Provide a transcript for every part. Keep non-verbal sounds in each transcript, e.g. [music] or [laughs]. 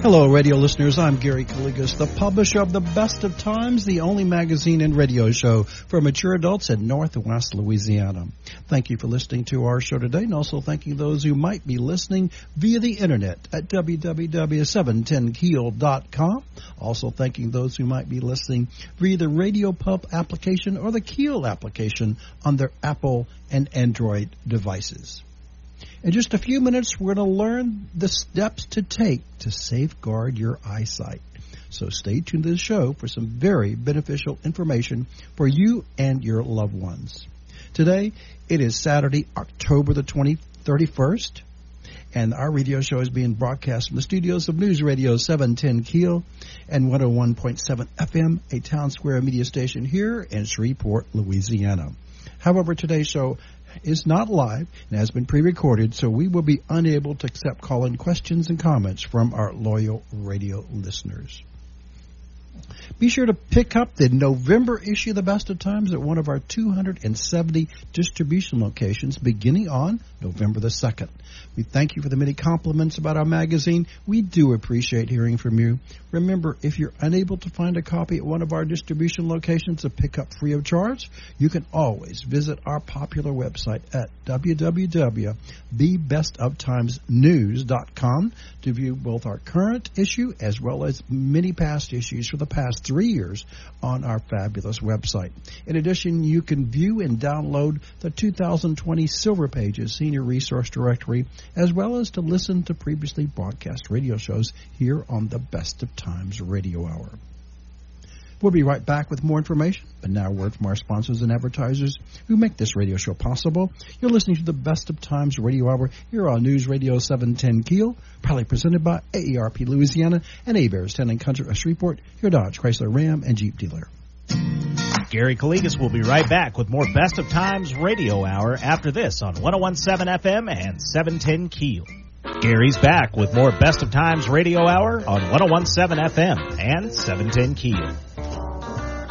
Hello, radio listeners. I'm Gary Calligas, the publisher of The Best of Times, the only magazine and radio show for mature adults in Northwest Louisiana. Thank you for listening to our show today, and also thanking those who might be listening via the internet at www.710keel.com. Also thanking those who might be listening via the RadioPUP application or the Keel application on their Apple and Android devices. In just a few minutes, we're going to learn the steps to take to safeguard your eyesight. So stay tuned to the show for some very beneficial information for you and your loved ones. Today, it is Saturday, October the 20, 31st, and our radio show is being broadcast from the studios of News Radio 710 Keel and 101.7 FM, a Townsquare Media station here in Shreveport, Louisiana. However, today's show is not live and has been pre-recorded, so we will be unable to accept call-in questions and comments from our loyal radio listeners. Be sure to pick up the November issue of the Best of Times at one of our 270 distribution locations beginning on November the 2nd. We thank you for the many compliments about our magazine. We do appreciate hearing from you. Remember, if you're unable to find a copy at one of our distribution locations to pick up free of charge, you can always visit our popular website at www.thebestoftimesnews.com to view both our current issue as well as many past issues for the past three years on our fabulous website. In addition, you can view and download the 2020 Silver Pages Senior Resource Directory as well as to listen to previously broadcast radio shows here on the Best of Times Radio Hour. We'll be right back with more information, but now a word from our sponsors and advertisers who make this radio show possible. You're listening to the Best of Times Radio Hour here on News Radio 710 Keel, proudly presented by AARP Louisiana and Hebert's Town and Country of Shreveport, your Dodge, Chrysler, Ram, and Jeep dealer. Gary Calligas will be right back with more Best of Times Radio Hour after this on 1017 FM and 710 Keel. Gary's back with more Best of Times Radio Hour on 1017 FM and 710 Keel.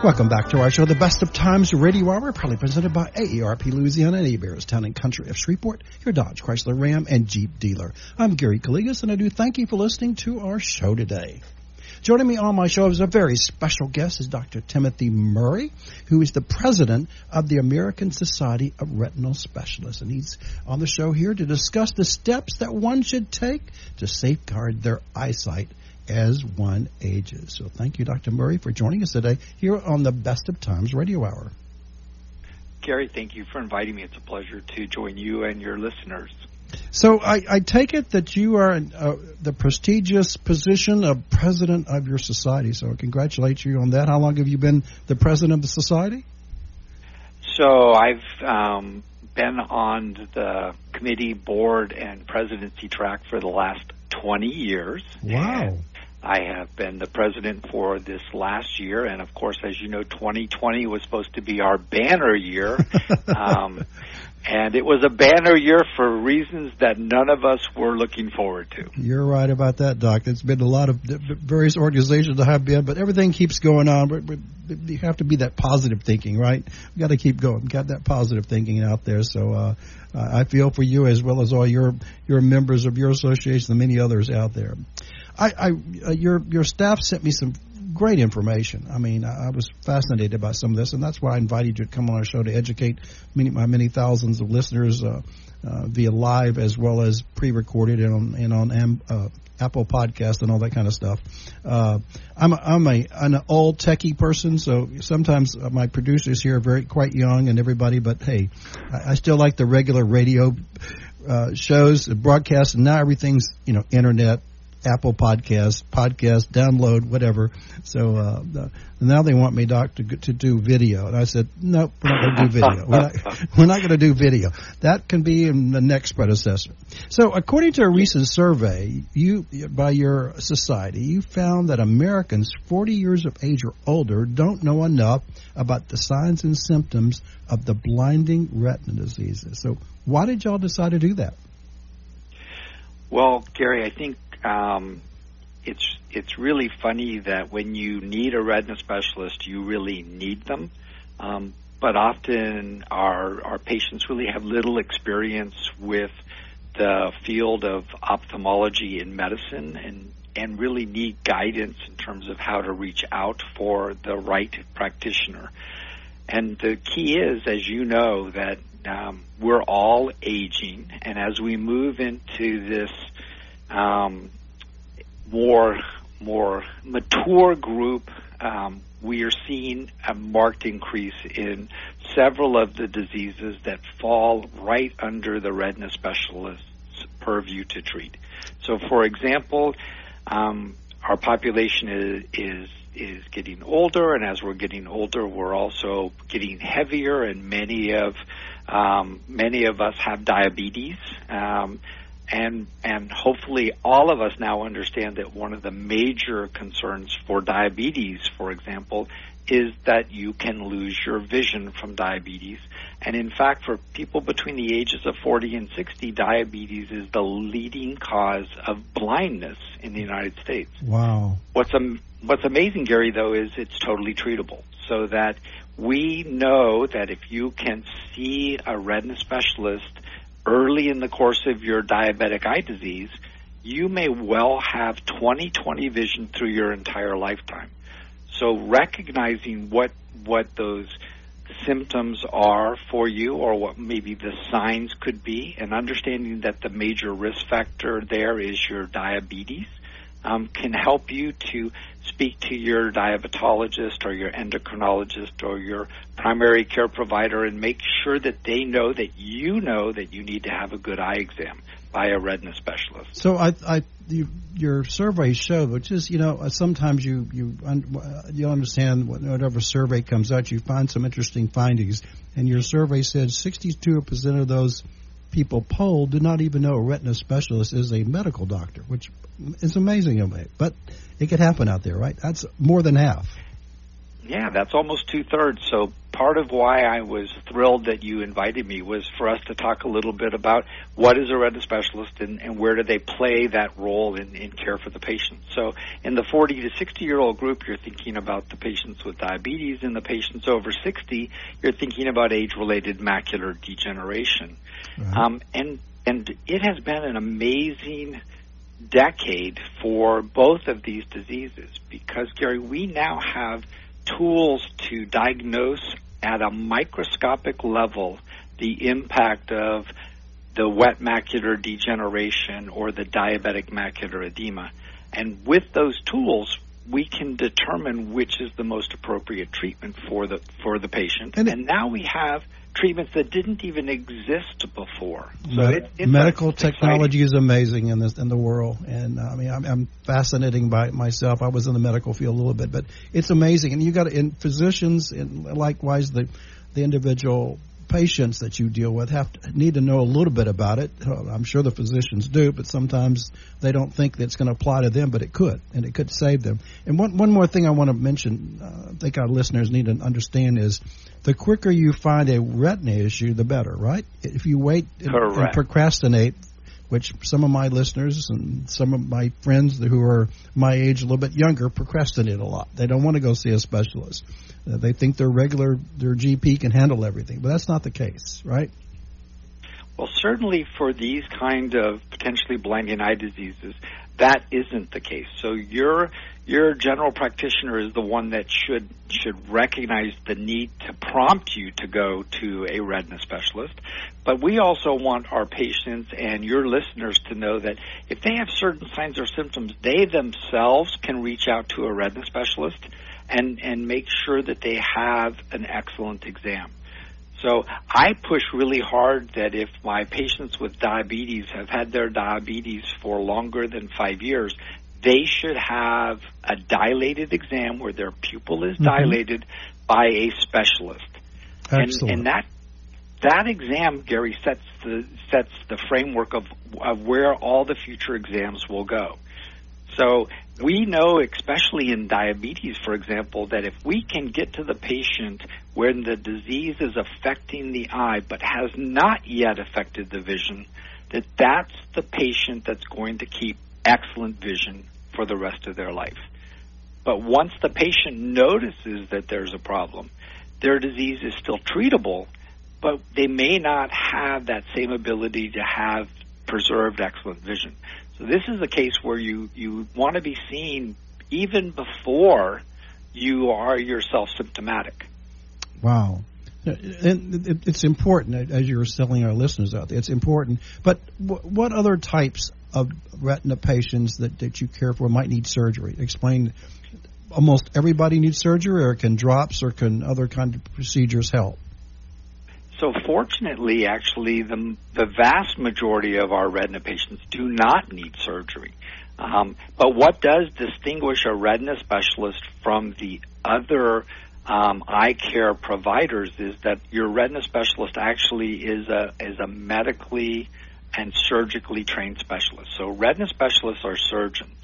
Welcome back to our show, The Best of Times Radio Hour, proudly presented by AARP Louisiana and Hebert's Town and Country of Shreveport, your Dodge, Chrysler, Ram, and Jeep dealer. I'm Gary Calligas, and I do thank you for listening to our show today. Joining me on my show is a very special guest is Dr. Timothy Murray, who is the president of the American Society of Retinal Specialists. And he's on the show here to discuss the steps that one should take to safeguard their eyesight as one ages. So thank you, Dr. Murray, for joining us today here on the Best of Times Radio Hour. Gary, thank you for inviting me. It's a pleasure to join you and your listeners. So I, I take it that you are uh, the prestigious position of president of your society. So I congratulate you on that. How long have you been the president of the society? So I've um, been on the committee, board, and presidency track for the last 20 years. Wow. I have been the president for this last year, and of course, as you know, 2020 was supposed to be our banner year. [laughs] um, and it was a banner year for reasons that none of us were looking forward to. You're right about that, Doc. It's been a lot of various organizations that have been, but everything keeps going on. You have to be that positive thinking, right? We got to keep going. Got that positive thinking out there. So uh, I feel for you as well as all your your members of your association and many others out there. I, I uh, your your staff sent me some great information. I mean, I, I, was fascinated by some of this, and that's why I invited you to come on our show to educate many, my many thousands of listeners uh, uh, via live as well as pre-recorded and on and on uh, Apple Podcast and all that kind of stuff. Uh, I'm a, I'm a an old techie person, so sometimes my producers here are very quite young and everybody, but hey, I, I still like the regular radio. Uh, shows, the broadcasts, and now everything's you know internet, Apple Podcast, podcast, download, whatever. So uh, now they want me, Doc, to, to do video. And I said, nope, we're not going to do video. We're not, [laughs] not going to do video. That can be in the next predecessor. So according to a recent survey you by your society, you found that Americans 40 years of age or older don't know enough about the signs and symptoms of the blinding retina diseases. So why did y'all decide to do that? Well, Gary, I think um, it's it's really funny that when you need a retina specialist, you really need them. Um, but often our our patients really have little experience with the field of ophthalmology in medicine and and really need guidance in terms of how to reach out for the right practitioner. And the key is, as you know, that um, we're all aging, and as we move into this um, more more mature group, um, we are seeing a marked increase in several of the diseases that fall right under the retina specialist's purview to treat. So, for example, um, our population is, is is getting older, and as we're getting older, we're also getting heavier, and many of um, many of us have diabetes. Um, and and hopefully all of us now understand that one of the major concerns for diabetes, for example, is that you can lose your vision from diabetes. And in fact, for people between the ages of 40 and 60, diabetes is the leading cause of blindness in the United States. Wow. What's um, what's amazing, Gary, though, is it's totally treatable. So that we know that if you can see a retina specialist early in the course of your diabetic eye disease, you may well have 20/20 vision through your entire lifetime. So recognizing what what those symptoms are for you or what maybe the signs could be and understanding that the major risk factor there is your diabetes um, can help you to speak to your diabetologist or your endocrinologist or your primary care provider and make sure that they know that you know that you need to have a good eye exam by a retina specialist. So I, I you, your survey showed, which is, you know, sometimes you you un, you understand whatever survey comes out, you find some interesting findings, and your survey said 62 percent of those people polled do not even know a retina specialist is a medical doctor, which is amazing to me. But it could happen out there, right? That's more than half. Yeah, that's almost two thirds. So part of why I was thrilled that you invited me was for us to talk a little bit about what is a retina specialist and, and where do they play that role in, in care for the patient. So in the 40 to 60 year old group, you're thinking about the patients with diabetes. In the patients over 60, you're thinking about age related macular degeneration. Right. Um, and and it has been an amazing decade for both of these diseases because Gary, we now have tools to diagnose at a microscopic level the impact of the wet macular degeneration or the diabetic macular edema. And with those tools, we can determine which is the most appropriate treatment for the for the patient. And, and now we have treatments that didn't even exist before. So it, medical technology is amazing in this in the world, and uh, I mean I'm, I'm fascinating by it myself. I was in the medical field a little bit, but it's amazing. And you got in physicians and likewise the the individual patients that you deal with have to need to know a little bit about it. I'm sure the physicians do, but sometimes they don't think that it's going to apply to them, but it could, and it could save them. And one one more thing I want to mention, uh, I think our listeners need to understand is the quicker you find a retina issue, the better, right? If you wait and, and procrastinate, which some of my listeners and some of my friends who are my age, a little bit younger, procrastinate a lot. They don't want to go see a specialist. Uh, they think their regular their GP can handle everything, but that's not the case, right? Well, certainly for these kind of potentially blinding eye diseases, that isn't the case. So your your general practitioner is the one that should should recognize the need to prompt you to go to a retina specialist. But we also want our patients and your listeners to know that if they have certain signs or symptoms, they themselves can reach out to a retina specialist and, and make sure that they have an excellent exam. So I push really hard that if my patients with diabetes have had their diabetes for longer than five years, they should have a dilated exam where their pupil is mm-hmm. dilated by a specialist. Excellent. And, and that that exam, Gary, sets the sets the framework of of where all the future exams will go. So we know, especially in diabetes, for example, that if we can get to the patient when the disease is affecting the eye but has not yet affected the vision, that that's the patient that's going to keep excellent vision for the rest of their life. But once the patient notices that there's a problem, their disease is still treatable, but they may not have that same ability to have preserved excellent vision. This is a case where you, you want to be seen even before you are yourself symptomatic. Wow. And it's important, as you're telling our listeners out there, it's important. But what other types of retina patients that, that you care for might need surgery? Explain. Almost everybody needs surgery, or can drops or can other kind of procedures help? So fortunately, actually, the, the vast majority of our retina patients do not need surgery. Um, but what does distinguish a retina specialist from the other um, eye care providers is that your retina specialist actually is a is a medically and surgically trained specialist. So retina specialists are surgeons,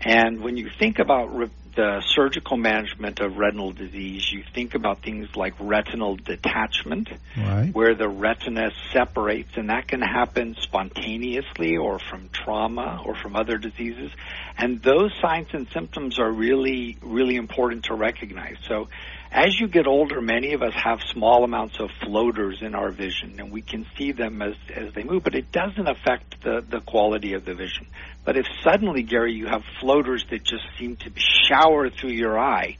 and when you think about re- the surgical management of retinal disease, you think about things like retinal detachment, right. where the retina separates, and that can happen spontaneously or from trauma or from other diseases. And those signs and symptoms are really, really important to recognize. So as you get older, many of us have small amounts of floaters in our vision, and we can see them as, as they move, but it doesn't affect the, the quality of the vision. But if suddenly, Gary, you have floaters that just seem to shower through your eye,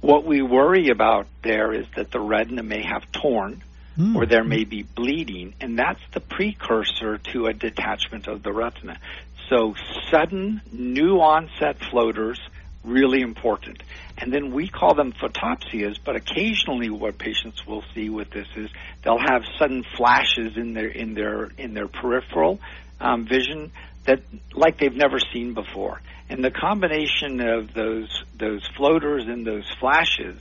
what we worry about there is that the retina may have torn, mm. or there may be bleeding, and that's the precursor to a detachment of the retina. So sudden, new onset floaters, really important. And then we call them photopsias, but occasionally what patients will see with this is they'll have sudden flashes in their in their in their peripheral um, vision that like they've never seen before. And the combination of those those floaters and those flashes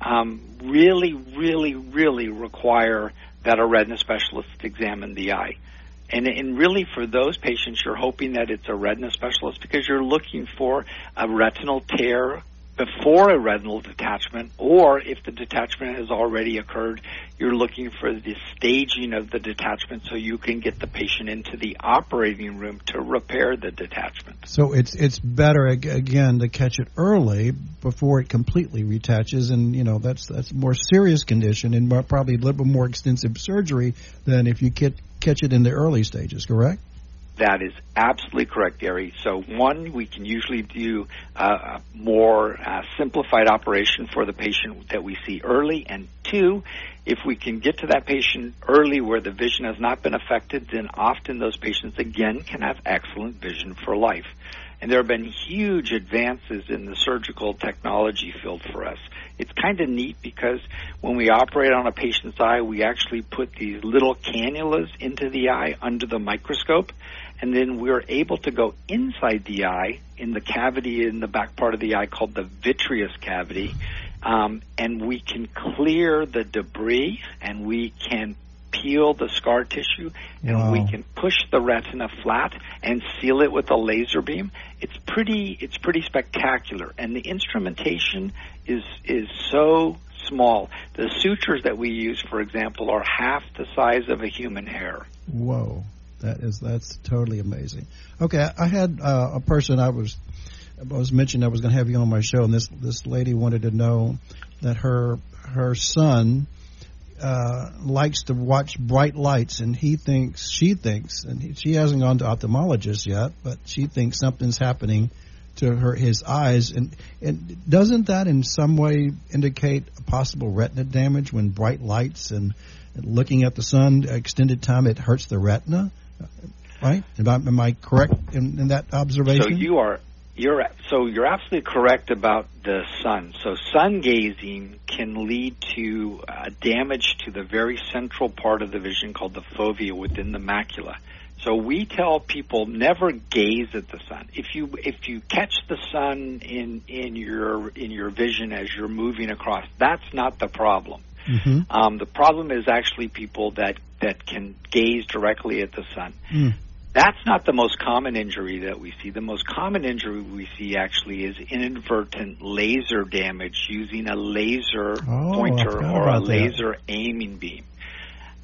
um, really, really, really require that a retina specialist examine the eye. And, and really, for those patients, you're hoping that it's a retina specialist because you're looking for a retinal tear before a retinal detachment, or if the detachment has already occurred, you're looking for the staging of the detachment so you can get the patient into the operating room to repair the detachment. So it's it's better again to catch it early before it completely retaches, and you know that's that's a more serious condition and probably a little bit more extensive surgery than if you get catch it in the early stages. Correct? That is absolutely correct, Gary. So one, we can usually do a more uh, simplified operation for the patient that we see early, and two, if we can get to that patient early where the vision has not been affected, then often those patients again can have excellent vision for life. And there have been huge advances in the surgical technology field for us. It's kind of neat because when we operate on a patient's eye, we actually put these little cannulas into the eye under the microscope and then we're able to go inside the eye in the cavity in the back part of the eye called the vitreous cavity, um, and we can clear the debris and we can peel the scar tissue and wow. we can push the retina flat and seal it with a laser beam. It's pretty it's pretty spectacular. And the instrumentation is is so small. The sutures that we use for example are half the size of a human hair. Whoa. That is that's totally amazing. Okay, I had uh, a person I was I was mentioning I was going to have you on my show, and this this lady wanted to know that her her son uh, likes to watch bright lights, and he thinks she thinks, and he, she hasn't gone to ophthalmologist yet, but she thinks something's happening to her his eyes, and and doesn't that in some way indicate a possible retina damage when bright lights and, and looking at the sun extended time it hurts the retina? right? Am I, am I correct in, in, that observation? So you are you're so you're absolutely correct about the sun. So sun gazing can lead to uh, damage to the very central part of the vision called the fovea within the macula. So we tell people never gaze at the sun. If you if you catch the sun in in your in your vision as you're moving across, that's not the problem. Mm-hmm. Um, the problem is actually people that that can gaze directly at the sun. Mm. That's not the most common injury that we see. The most common injury we see actually is inadvertent laser damage using a laser oh, pointer or a laser that. aiming beam.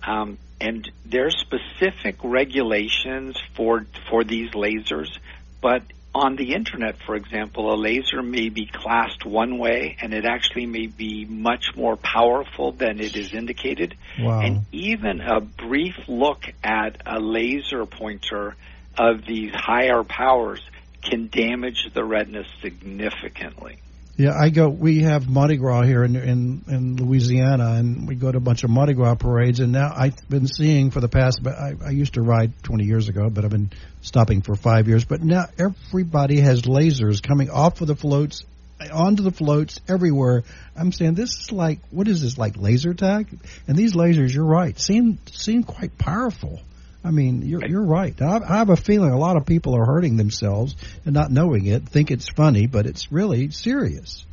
Um, and there's specific regulations for for these lasers, but on the internet, for example, a laser may be classed one way and it actually may be much more powerful than it is indicated. Wow. And even a brief look at a laser pointer of these higher powers can damage the retina significantly. Yeah, I go. We have Mardi Gras here in, in in Louisiana, and we go to a bunch of Mardi Gras parades. And now I've been seeing for the past. But I, I used to ride 20 years ago, but I've been stopping for five years. But now everybody has lasers coming off of the floats, onto the floats everywhere. I'm saying this is like what is this like laser tag? And these lasers, you're right, seem seem quite powerful. I mean, you're you're right. I, I have a feeling a lot of people are hurting themselves and not knowing it, think it's funny, but it's really serious.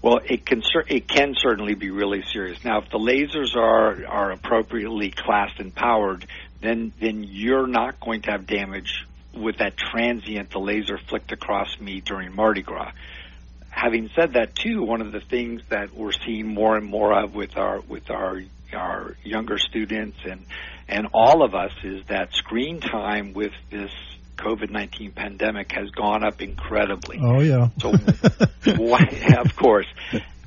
Well, it can it can certainly be really serious. Now, if the lasers are are appropriately classed and powered, then then you're not going to have damage with that transient the laser flicked across me during Mardi Gras. Having said that, too, one of the things that we're seeing more and more of with our with our our younger students and and all of us is that screen time with this COVID nineteen pandemic has gone up incredibly. Oh yeah. So, why, [laughs] of course.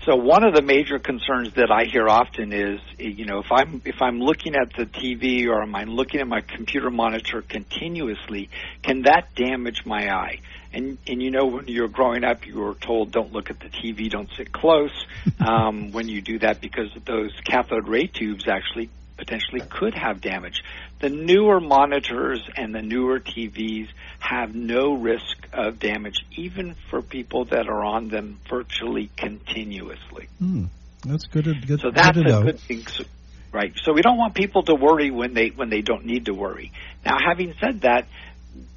So one of the major concerns that I hear often is, you know, if I'm if I'm looking at the TV or am I looking at my computer monitor continuously, can that damage my eye? And and you know, when you're growing up, you were told don't look at the TV, don't sit close [laughs] um, when you do that because those cathode ray tubes actually potentially could have damage. The newer monitors and the newer TVs have no risk of damage, even for people that are on them virtually continuously. Hmm. That's good. To, good so that's good a good thing. So, right. So we don't want people to worry when they when they don't need to worry. Now, having said that,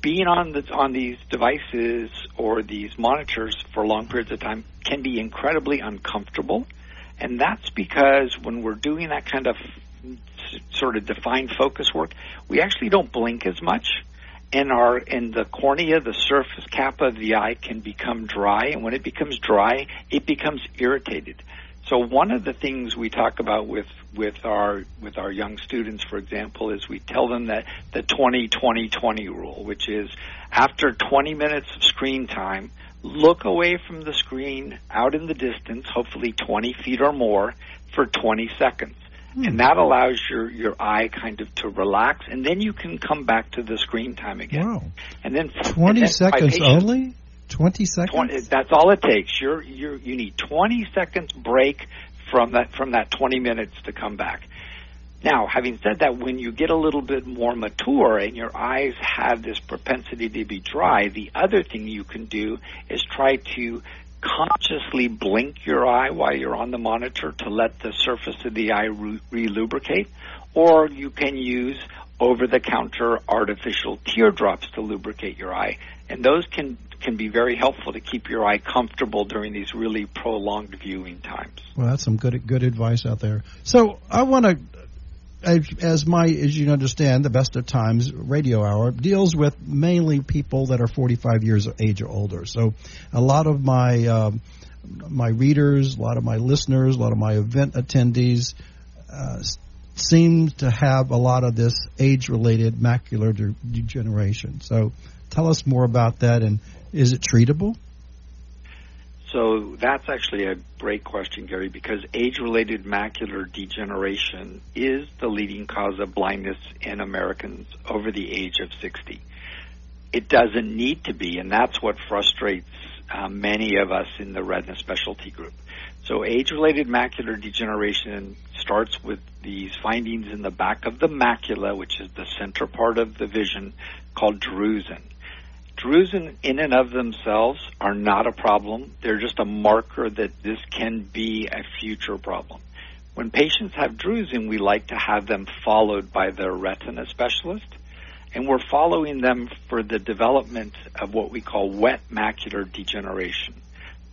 being on the, on these devices or these monitors for long periods of time can be incredibly uncomfortable, and that's because when we're doing that kind of sort of defined focus work, we actually don't blink as much. And our in the cornea, the surface cap of the eye can become dry, and when it becomes dry, it becomes irritated. So one of the things we talk about with with our with our young students, for example, is we tell them that the 20-20-20 rule, which is after 20 minutes of screen time, look away from the screen out in the distance, hopefully 20 feet or more, for 20 seconds. Hmm. And that allows your, your eye kind of to relax, and then you can come back to the screen time again. Wow. And then 20 and then seconds only? 20 seconds? 20, that's all it takes. You're, you're, you need 20 seconds break from that, from that 20 minutes to come back. Now, having said that, when you get a little bit more mature and your eyes have this propensity to be dry, the other thing you can do is try to consciously blink your eye while you're on the monitor to let the surface of the eye re lubricate, or you can use over the counter artificial teardrops to lubricate your eye. And those can can be very helpful to keep your eye comfortable during these really prolonged viewing times. Well, that's some good good advice out there. So I want to as my as you understand, the best of times radio hour deals with mainly people that are 45 years of age or older. So a lot of my um, my readers, a lot of my listeners, a lot of my event attendees uh, seem to have a lot of this age-related macular de- degeneration. So tell us more about that, and is it treatable? So that's actually a great question, Gary, because age-related macular degeneration is the leading cause of blindness in Americans over the age of 60. It doesn't need to be, and that's what frustrates uh, many of us in the retina specialty group. So age-related macular degeneration starts with these findings in the back of the macula, which is the center part of the vision, called drusen. Drusen in and of themselves are not a problem. They're just a marker that this can be a future problem. When patients have drusen, we like to have them followed by their retina specialist, and we're following them for the development of what we call wet macular degeneration.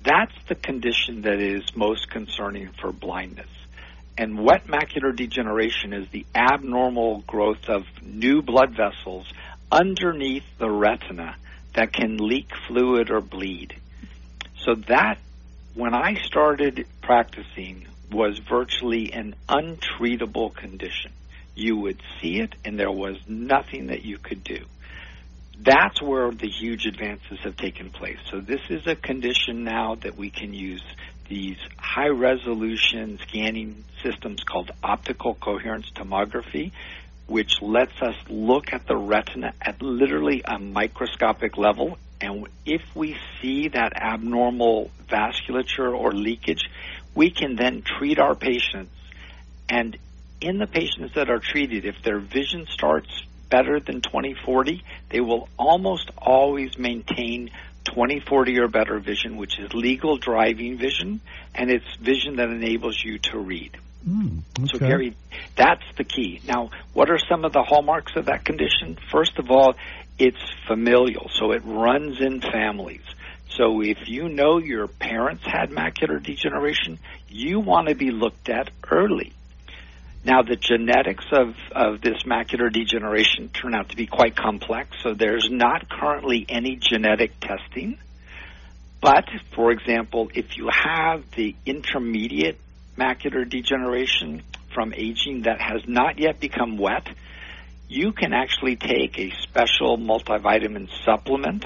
That's the condition that is most concerning for blindness. And wet macular degeneration is the abnormal growth of new blood vessels underneath the retina that can leak fluid or bleed. So that, when I started practicing, was virtually an untreatable condition. You would see it and there was nothing that you could do. that's where the huge advances have taken place. So this is a condition now that we can use these high resolution scanning systems called optical coherence tomography, which lets us look at the retina at literally a microscopic level. And if we see that abnormal vasculature or leakage, we can then treat our patients. And in the patients that are treated, if their vision starts better than 2040, they will almost always maintain 2040 or better vision, which is legal driving vision, and it's vision that enables you to read. Mm, okay. So, Gary, that's the key. Now, what are some of the hallmarks of that condition? First of all, it's familial, so it runs in families. So, if you know your parents had macular degeneration, you want to be looked at early. Now, the genetics of, of this macular degeneration turn out to be quite complex, so there's not currently any genetic testing. But, for example, if you have the intermediate macular degeneration from aging that has not yet become wet, you can actually take a special multivitamin supplement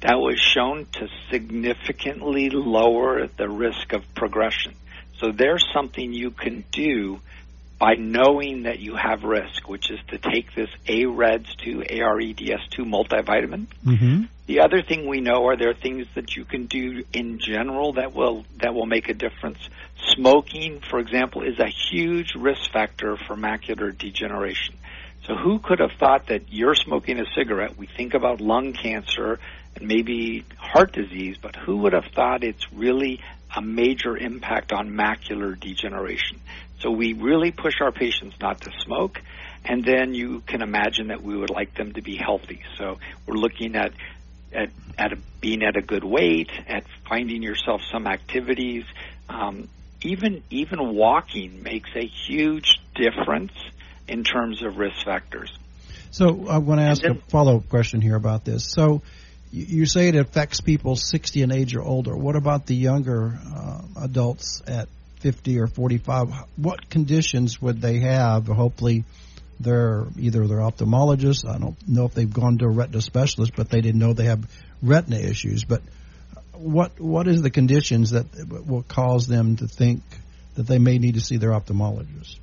that was shown to significantly lower the risk of progression. So there's something you can do by knowing that you have risk, which is to take this AREDS2, AREDS2 multivitamin. Mm-hmm. The other thing we know are there things that you can do in general that will that will make a difference. Smoking, for example, is a huge risk factor for macular degeneration. So who could have thought that you're smoking a cigarette? We think about lung cancer and maybe heart disease, but who would have thought it's really a major impact on macular degeneration? So we really push our patients not to smoke, and then you can imagine that we would like them to be healthy. So we're looking at at, at a, being at a good weight, at finding yourself some activities. Um, even even walking makes a huge difference in terms of risk factors. So I want to ask then, a follow up question here about this. So you say it affects people 60 and age or older. What about the younger uh, adults at 50 or 45? What conditions would they have? Hopefully, they're either their ophthalmologist. I don't know if they've gone to a retina specialist, but they didn't know they have retina issues. But what what is the conditions that will cause them to think that they may need to see their ophthalmologist?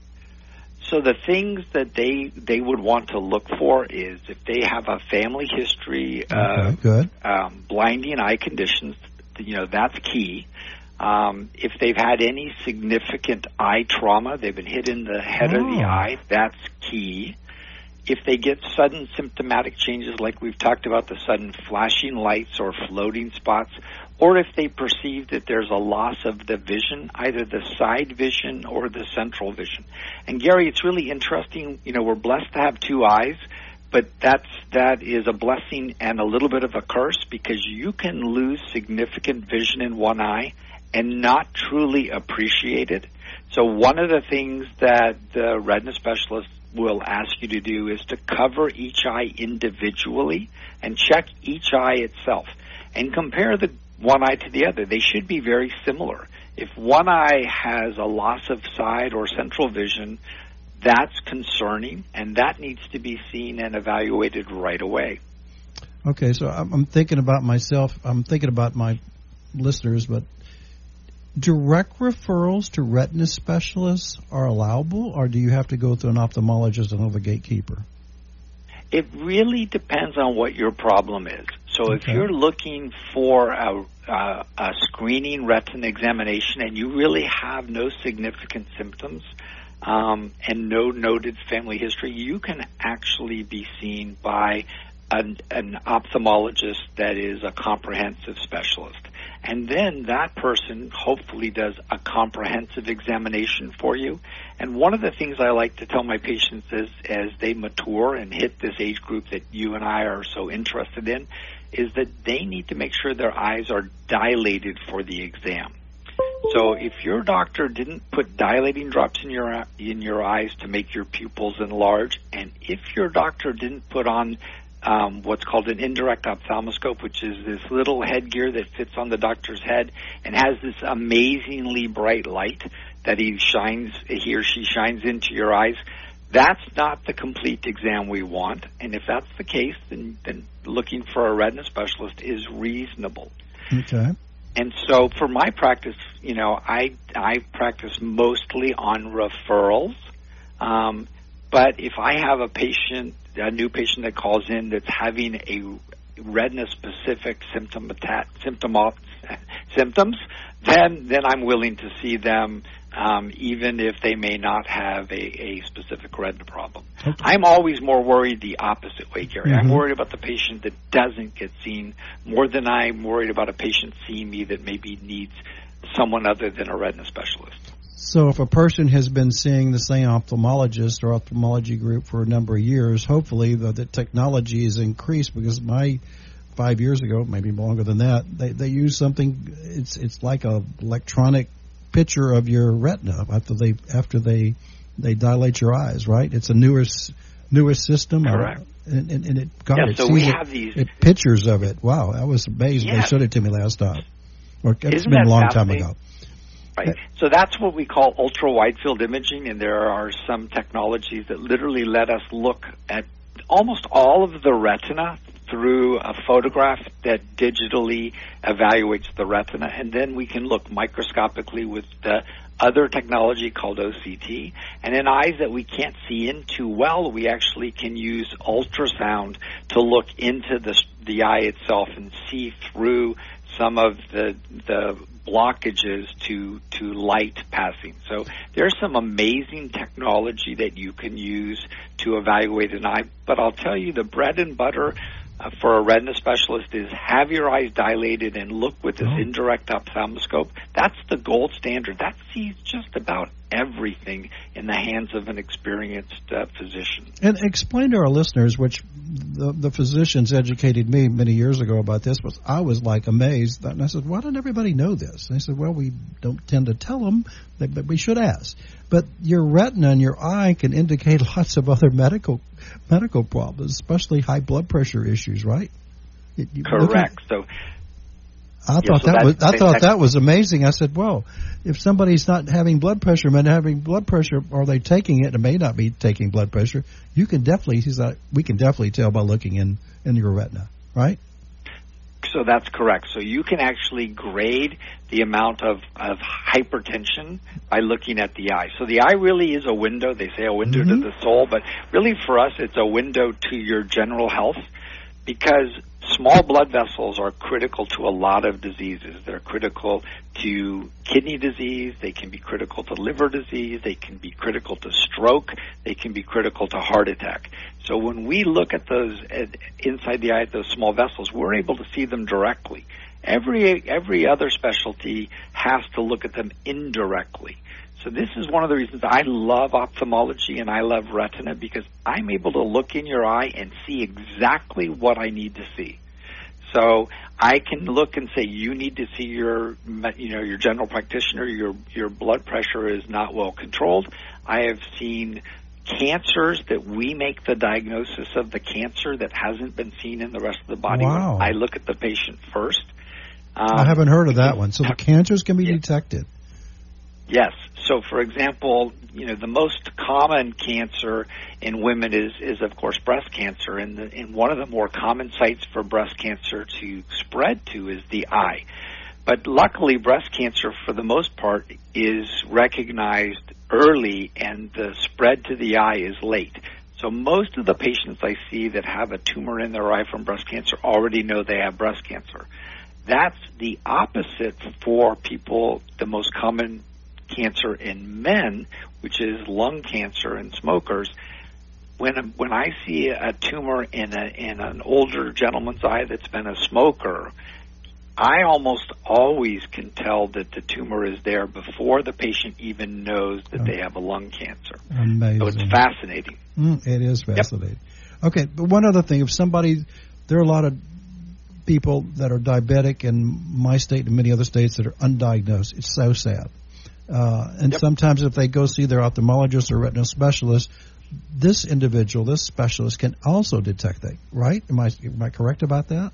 So the things that they they would want to look for is if they have a family history okay, of good. Um, blinding eye conditions. You know that's key. Um, if they've had any significant eye trauma, they've been hit in the head oh. of the eye, that's key. If they get sudden symptomatic changes, like we've talked about the sudden flashing lights or floating spots, or if they perceive that there's a loss of the vision, either the side vision or the central vision. And Gary, it's really interesting. You know, we're blessed to have two eyes, but that's that is a blessing and a little bit of a curse because you can lose significant vision in one eye and not truly appreciate it. So one of the things that the retina specialist will ask you to do is to cover each eye individually and check each eye itself and compare the one eye to the other. They should be very similar. If one eye has a loss of side or central vision, that's concerning and that needs to be seen and evaluated right away. Okay, so I'm thinking about myself. I'm thinking about my listeners, but direct referrals to retina specialists are allowable, or do you have to go through an ophthalmologist and a gatekeeper? It really depends on what your problem is. So if you're looking for a, a, a screening retina examination and you really have no significant symptoms um, and no noted family history, you can actually be seen by an, an ophthalmologist that is a comprehensive specialist. And then that person hopefully does a comprehensive examination for you. And one of the things I like to tell my patients is as they mature and hit this age group that you and I are so interested in, is that they need to make sure their eyes are dilated for the exam. So if your doctor didn't put dilating drops in your in your eyes to make your pupils enlarge, and if your doctor didn't put on um, what's called an indirect ophthalmoscope, which is this little headgear that fits on the doctor's head and has this amazingly bright light that he shines, he or she shines into your eyes. That's not the complete exam we want, and if that's the case, then, then looking for a retina specialist is reasonable. Okay. And so for my practice, you know, I I practice mostly on referrals. Um, but if I have a patient, a new patient that calls in that's having a redness specific symptom symptom [laughs] symptoms, then then I'm willing to see them um, even if they may not have a, a specific retina problem. Okay. I'm always more worried the opposite way, Gary. Mm-hmm. I'm worried about the patient that doesn't get seen more than I'm worried about a patient seeing me that maybe needs someone other than a retina specialist. So, if a person has been seeing the same ophthalmologist or ophthalmology group for a number of years, hopefully the, the technology is increased because my five years ago, maybe longer than that, they they use something. It's it's like a electronic picture of your retina after they after they they dilate your eyes, right? It's a newer newer system. Uh, Correct. and, and, and it got yeah, it. So we have these it, pictures of it. Wow, I was amazed yeah. they showed it to me last time. Or it's Isn't been a long time ago. Right. So that's what we call ultra wide field imaging, and there are some technologies that literally let us look at almost all of the retina through a photograph that digitally evaluates the retina, and then we can look microscopically with the other technology called OCT. And in eyes that we can't see into well, we actually can use ultrasound to look into the the eye itself and see through some of the the blockages to to light passing. So there's some amazing technology that you can use to evaluate an eye. But I'll tell you, the bread and butter uh, for a retina specialist is have your eyes dilated and look with this oh. indirect ophthalmoscope. That's the gold standard. That sees just about everything in the hands of an experienced uh, physician. And explain to our listeners, which the, the physicians educated me many years ago about this, was I was like amazed. And I said, why doesn't everybody know this? And they said, well, we don't tend to tell them, but we should ask. But your retina and your eye can indicate [laughs] lots of other medical medical problems, especially high blood pressure issues, right? Correct. so I thought so that was I thought that was amazing. I said, "Well, if somebody's not having blood pressure, but having blood pressure, are they taking it? It may not be taking blood pressure. You can definitely, he's like, we can definitely tell by looking in in your retina, right? So that's correct. So you can actually grade the amount of, of hypertension by looking at the eye. So the eye really is a window. They say a window mm-hmm. to the soul, but really for us, it's a window to your general health because small blood vessels are critical to a lot of diseases. They're critical to kidney disease, they can be critical to liver disease, they can be critical to stroke, they can be critical to heart attack. So when we look at those at, inside the eye those small vessels, we're able to see them directly. Every every other specialty has to look at them indirectly. So this is one of the reasons I love ophthalmology and I love retina because I'm able to look in your eye and see exactly what I need to see. So I can look and say you need to see your you know your general practitioner your your blood pressure is not well controlled. I have seen cancers that we make the diagnosis of the cancer that hasn't been seen in the rest of the body. Wow. I look at the patient first. Um, I haven't heard of that one. So the cancers can be yeah. detected. Yes. So, for example, you know the most common cancer in women is is of course breast cancer, and the, and one of the more common sites for breast cancer to spread to is the eye. But luckily, breast cancer, for the most part, is recognized early, and the spread to the eye is late. So most of the patients I see that have a tumor in their eye from breast cancer already know they have breast cancer. That's the opposite for people. The most common cancer in men, which is lung cancer in smokers, when when I see a tumor in a in an older gentleman's eye that's been a smoker, I almost always can tell that the tumor is there before the patient even knows that they have a lung cancer. Amazing. So it's fascinating. Mm, it is fascinating. Yep. Okay, but one other thing: if somebody, there are a lot of people that are diabetic in my state and many other states that are undiagnosed. It's so sad. Uh, and yep. sometimes if they go see their ophthalmologist or retinal specialist, this individual, this specialist, can also detect that. Right? Am I am I correct about that?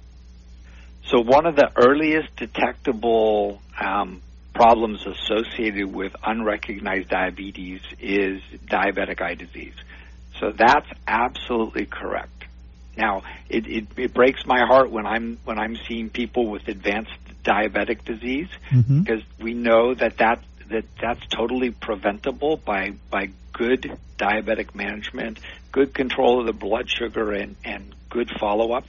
So one of the earliest detectable um, problems associated with unrecognized diabetes is diabetic eye disease. So that's absolutely correct. Now, it, it, it breaks my heart when I'm when I'm seeing people with advanced diabetic disease Mhm. because we know that that that that's totally preventable by by good diabetic management, good control of the blood sugar, and and good follow up.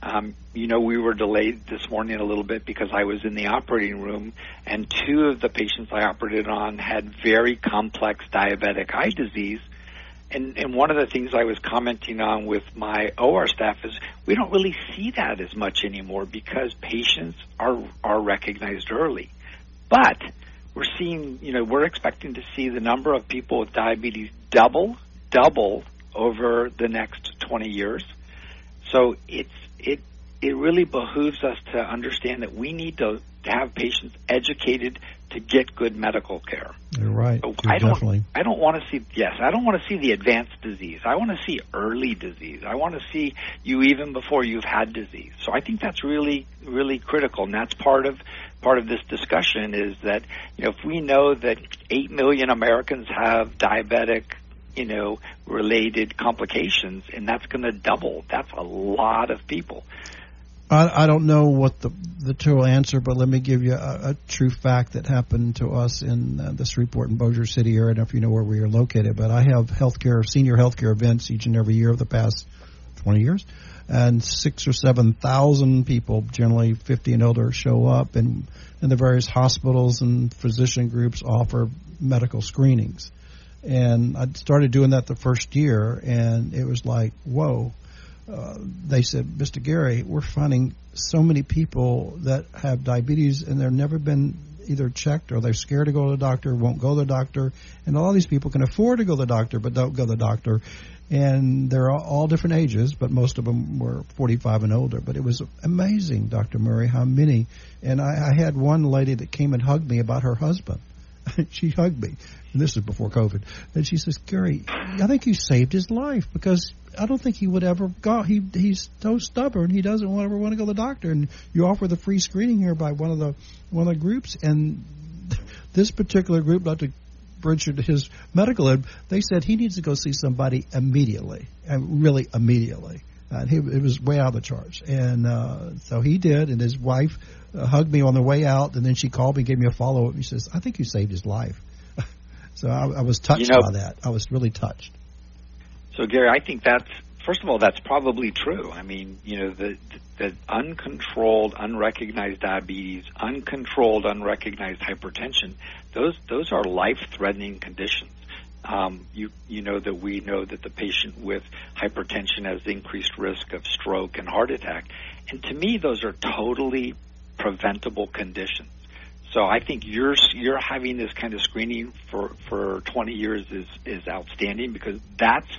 Um, you know, we were delayed this morning a little bit because I was in the operating room, and two of the patients I operated on had very complex diabetic eye disease. And, and one of the things I was commenting on with my OR staff is we don't really see that as much anymore because patients are are recognized early. But we're seeing, you know, we're expecting to see the number of people with diabetes double, double over the next 20 years. So it's it it really behooves us to understand that we need to, to have patients educated to get good medical care. You're right. So You're I don't definitely. I don't want to see yes, I don't want to see the advanced disease. I want to see early disease. I want to see you even before you've had disease. So I think that's really really critical and that's part of part of this discussion is that you know if we know that 8 million Americans have diabetic you know related complications and that's going to double. That's a lot of people. I, I don't know what the the true answer, but let me give you a, a true fact that happened to us in uh, Shreveport in Bossier City area. I don't know if you know where we are located, but I have healthcare, senior healthcare events each and every year of the past 20 years, and six or seven thousand people, generally 50 and older, show up, and and the various hospitals and physician groups offer medical screenings. And I started doing that the first year, and it was like, whoa uh, they said, Mr. Gary, we're finding so many people that have diabetes and they've never been either checked or they're scared to go to the doctor, won't go to the doctor. And all these people can afford to go to the doctor but don't go to the doctor. And they're all, all different ages, but most of them were 45 and older. But it was amazing, Dr. Murray, how many. And I, I had one lady that came and hugged me about her husband. [laughs] she hugged me, and this is before COVID. And she says, "Gary, I think you saved his life because I don't think he would ever go. He he's so stubborn. He doesn't ever want to go to the doctor. And you offer the free screening here by one of the one of the groups, and [laughs] this particular group, not to Richard his medical ed, they said he needs to go see somebody immediately, and really immediately. And he, it was way out of the charts, and uh, so he did. And his wife uh, hugged me on the way out, and then she called me, gave me a follow up. She says, "I think you saved his life." So I, I was touched You know- by that. I was really touched. So Gary, I think that's first of all that's probably true. I mean, you know, the the uncontrolled, unrecognized diabetes, uncontrolled, unrecognized hypertension, those those are life-threatening conditions. Um, you you know that we know that the patient with hypertension has increased risk of stroke and heart attack, and to me those are totally preventable conditions. So I think you're you're having this kind of screening for for 20 years is is outstanding because that's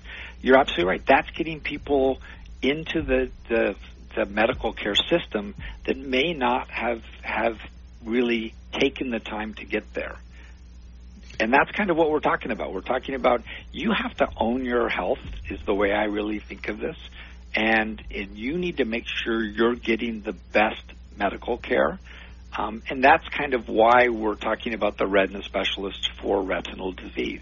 you're absolutely right. That's getting people into the the the medical care system that may not have have really taken the time to get there. And that's kind of what we're talking about. We're talking about you have to own your health is the way I really think of this. And, and you need to make sure you're getting the best medical care. Um, and that's kind of why we're talking about the retina specialist for retinal disease.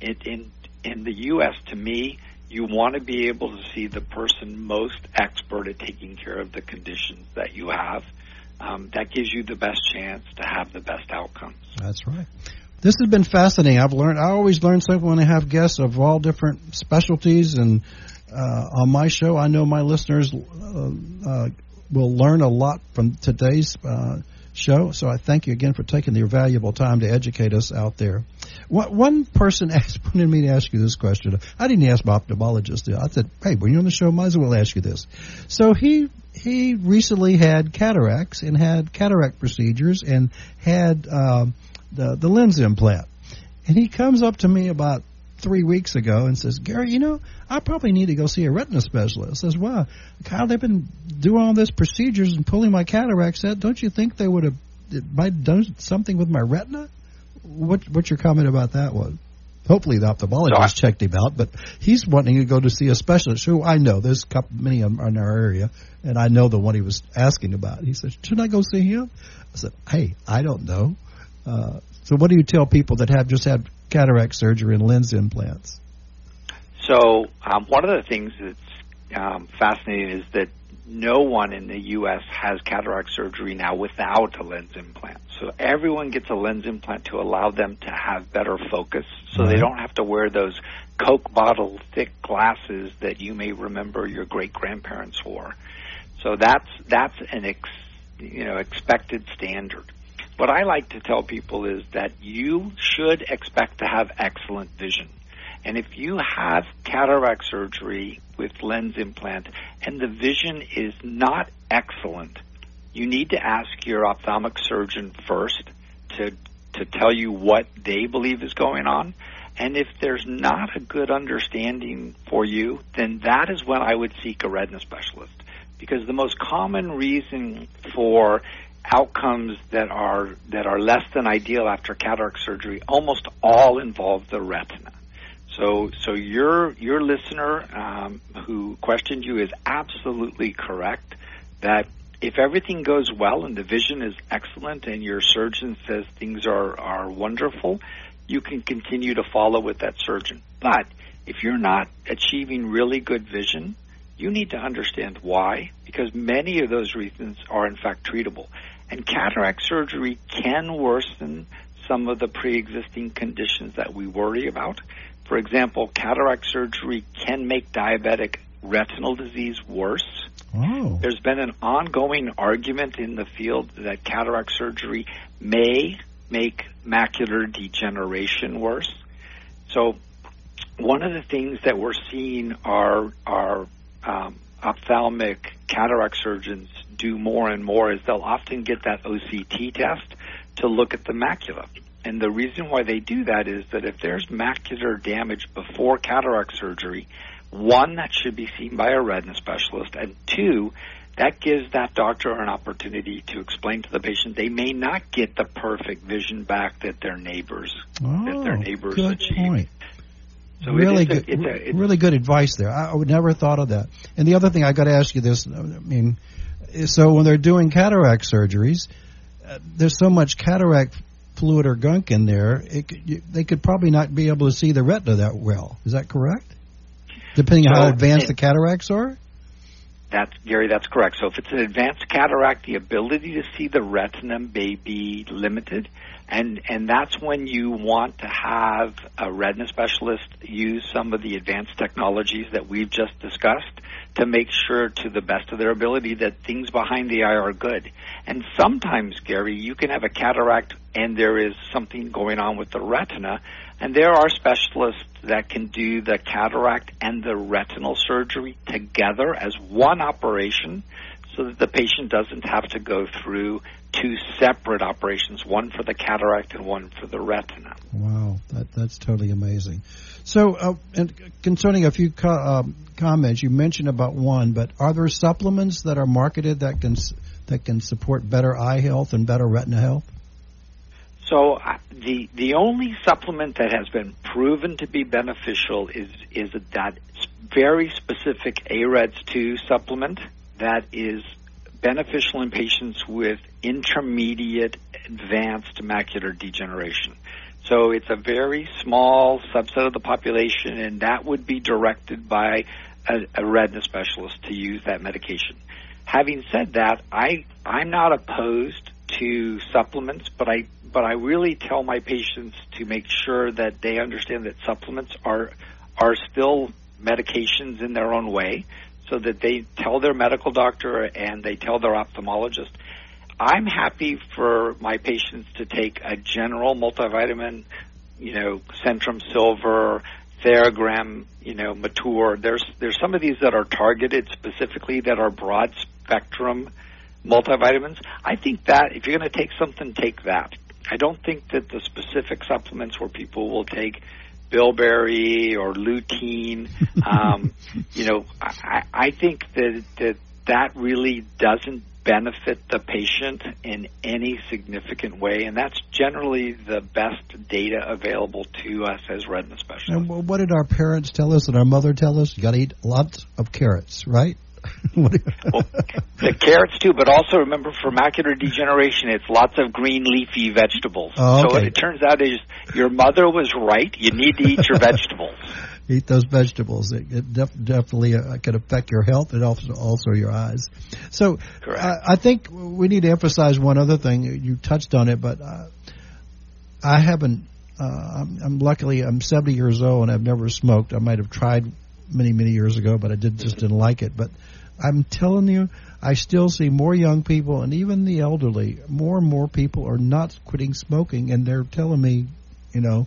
In, in, in the U.S., to me, you want to be able to see the person most expert at taking care of the conditions that you have. Um, that gives you the best chance to have the best outcomes. That's right. This has been fascinating. I've learned. I always learn something when I have guests of all different specialties, and uh, on my show, I know my listeners uh, uh, will learn a lot from today's uh, show. So I thank you again for taking your valuable time to educate us out there. One, one person [laughs] asked, wanted me to ask you this question. I didn't ask my ophthalmologist. I said, "Hey, when you're on the show, might as well ask you this." So he he recently had cataracts and had cataract procedures and had. Um, the the lens implant. And he comes up to me about three weeks ago and says, Gary, you know, I probably need to go see a retina specialist. I says, Wow, Kyle, they've been doing all this procedures and pulling my cataracts out. Don't you think they would have it might have done something with my retina? What what's your comment about that one? Hopefully the ophthalmologist I- checked him out, but he's wanting to go to see a specialist who I know. There's a couple, many of them in our area, and I know the one he was asking about. He said, "Shouldn't I go see him?" I said, "Hey, I don't know." Uh, so, what do you tell people that have just had cataract surgery and lens implants? So um, one of the things that's um, fascinating is that no one in the U.S. has cataract surgery now without a lens implant. So everyone gets a lens implant to allow them to have better focus, so they don't have to wear those Coke bottle thick glasses that you may remember your great grandparents wore. So that's that's an ex, you know expected standard. What I like to tell people is that you should expect to have excellent vision. And if you have cataract surgery with lens implant and the vision is not excellent, you need to ask your ophthalmic surgeon first to to tell you what they believe is going on. And if there's not a good understanding for you, then that is when I would seek a retina specialist. Because the most common reason for outcomes that are that are less than ideal after cataract surgery almost all involve the retina. So, so your your listener um, who questioned you is absolutely correct. That if everything goes well and the vision is excellent and your surgeon says things are are wonderful, you can continue to follow with that surgeon. But if you're not achieving really good vision, you need to understand why, because many of those reasons are in fact treatable. And cataract surgery can worsen some of the pre-existing conditions that we worry about. For example, cataract surgery can make diabetic retinal disease worse. Oh. There's been an ongoing argument in the field that cataract surgery may make macular degeneration worse. So, one of the things that we're seeing are our um, ophthalmic cataract surgeons do more and more is they'll often get that OCT test to look at the macula. And the reason why they do that is that if there's macular damage before cataract surgery, one, that should be seen by a retina specialist, and two, that gives that doctor an opportunity to explain to the patient they may not get the perfect vision back that their neighbors oh, that their neighbors good achieve. point. So really is a- good, it's a- it's- really good advice there. I, would never have thought of that. And the other thing I got to ask you this: I mean, so when they're doing cataract surgeries, uh, there's so much cataract fluid or gunk in there, could- you, they could probably not be able to see the retina that well. Is that correct? Depending on how advanced it- the cataracts are. That's Gary. That's correct. So if it's an advanced cataract, the ability to see the retina may be limited, and and that's when you want to have a retina specialist use some of the advanced technologies that we've just discussed to make sure, to the best of their ability, that things behind the eye are good. And sometimes, Gary, you can have a cataract and there is something going on with the retina, and there are specialists that can do the cataract and the retinal surgery together as one operation so that the patient doesn't have to go through two separate operations, one for the cataract and one for the retina. Wow, that that's totally amazing. So, uh, and concerning a few co- um, comments, you mentioned about one, but are there supplements that are marketed that can that can support better eye health and better retina health? So the the only supplement that has been proven to be beneficial is is that very specific AREDS2 supplement that is beneficial in patients with intermediate advanced macular degeneration. So it's a very small subset of the population, and that would be directed by a, a retina specialist to use that medication. Having said that, I I'm not opposed to supplements, but I but I really tell my patients to make sure that they understand that supplements are are still medications in their own way, so that they tell their medical doctor and they tell their ophthalmologist. I'm happy for my patients to take a general multivitamin, you know, Centrum Silver, Theragran, you know, Mature. There's there's some of these that are targeted specifically that are broad spectrum multivitamins. I think that if you're going to take something, take that. I don't think that the specific supplements where people will take bilberry or lutein, [laughs] um, you know, I, I think that that that really doesn't benefit the patient in any significant way, and that's generally the best data available to us as retina specialists. And wh- what did our parents tell us and our mother tell us? You got to eat lots of carrots, right? What do you- Well, the carrots too, but also remember for macular degeneration, it's lots of green leafy vegetables. Oh, So okay. what it turns out is your mother was right. You need to eat your [laughs] vegetables. eat those vegetables. It, it def- definitely uh, can affect your health and also also your eyes. So uh, I think we need to emphasize one other thing. You touched on it, but uh, I haven't. Uh, I'm, I'm luckily I'm 70 years old and I've never smoked. I might have tried many many years ago, but I did just didn't like it. But I'm telling you, I still see more young people and even the elderly. More and more people are not quitting smoking, and they're telling me, you know,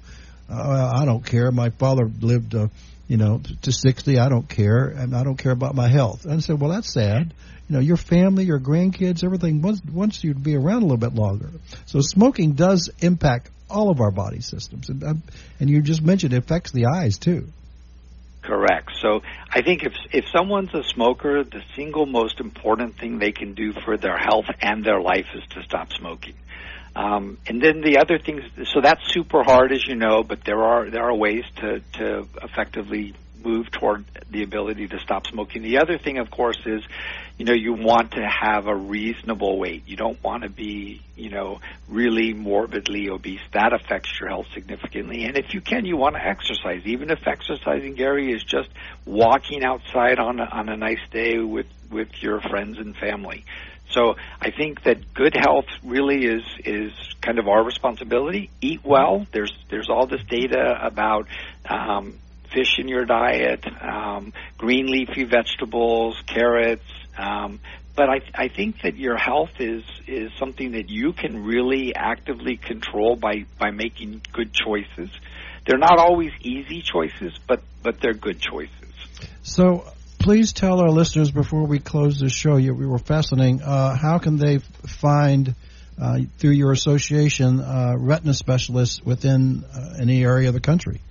uh, I don't care. My father lived, uh, you know, to 60. I don't care, and I don't care about my health. And I said, well, that's sad. You know, your family, your grandkids, everything wants, wants you to be around a little bit longer. So smoking does impact all of our body systems, and, and you just mentioned it affects the eyes too. Correct. So I think if if someone's a smoker, the single most important thing they can do for their health and their life is to stop smoking. Um, and then the other things, so that's super hard, as you know, but there are there are ways to to effectively move toward the ability to stop smoking. The other thing, of course, is you know you want to have a reasonable weight. You don't want to be you know really morbidly obese. That affects your health significantly. And if you can, you want to exercise. Even if exercising, Gary, is just walking outside on a, on a nice day with with your friends and family. So I think that good health really is is kind of our responsibility. Eat well. There's there's all this data about um, fish in your diet, um, green leafy vegetables, carrots. Um, but I, I think that your health is is something that you can really actively control by by making good choices. They're not always easy choices, but but they're good choices. So please tell our listeners before we close the show, you, we were fascinating. Uh, how can they find uh, through your association uh, retina specialists within uh, any area of the country?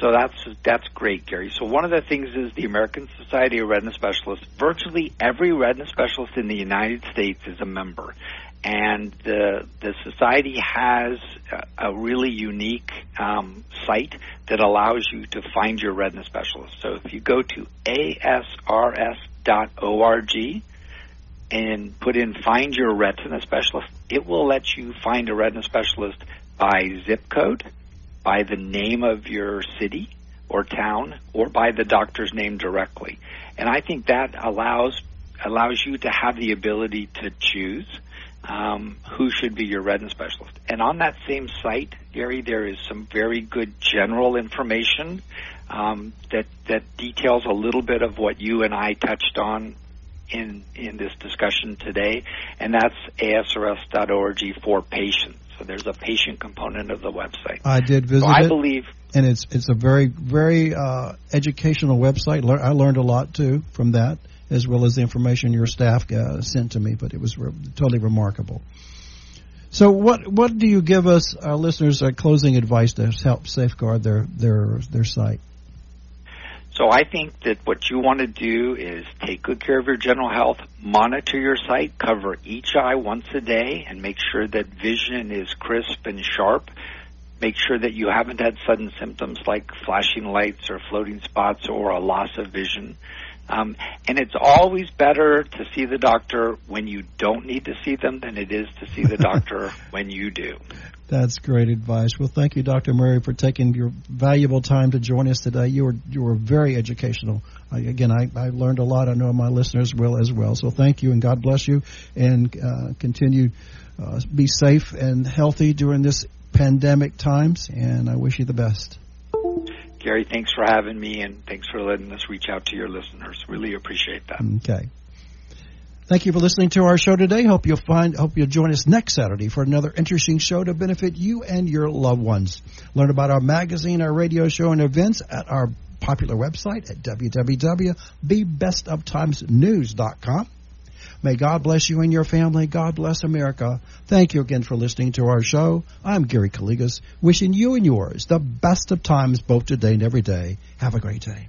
So that's that's great, Gary. So one of the things is the American Society of Retina Specialists. Virtually every retina specialist in the United States is a member, and the the society has a, a really unique um, site that allows you to find your retina specialist. So if you go to asrs.org and put in find your retina specialist, it will let you find a retina specialist by zip code by the name of your city or town or by the doctor's name directly. And I think that allows allows you to have the ability to choose um, who should be your retina specialist. And on that same site, Gary, there is some very good general information um, that that details a little bit of what you and I touched on in in this discussion today, and that's asrs.org for patients. So there's a patient component of the website. I did visit. So I it, believe, and it's it's a very very uh, educational website. I learned a lot too from that, as well as the information your staff uh, sent to me. But it was re- totally remarkable. So, what what do you give us, our listeners, uh, closing advice to help safeguard their their their sight? So I think that what you want to do is take good care of your general health, monitor your sight, cover each eye once a day, and make sure that vision is crisp and sharp. Make sure that you haven't had sudden symptoms like flashing lights or floating spots or a loss of vision. Um, and it's always better to see the doctor when you don't need to see them than it is to see the [laughs] doctor when you do. That's great advice. Well, thank you, Dr. Murray, for taking your valuable time to join us today. You were you were very educational. I, again, I, I learned a lot. I know my listeners will as well. So thank you, and God bless you, and uh, continue uh, be safe and healthy during this pandemic times. And I wish you the best. Gary, thanks for having me, and thanks for letting us reach out to your listeners. Really appreciate that. Okay. Thank you for listening to our show today. Hope you'll find, hope you'll join us next Saturday for another interesting show to benefit you and your loved ones. Learn about our magazine, our radio show, and events at our popular website at www.thebestoftimesnews.com. May God bless you and your family. God bless America. Thank you again for listening to our show. I'm Gary Calligas, wishing you and yours the best of times both today and every day. Have a great day.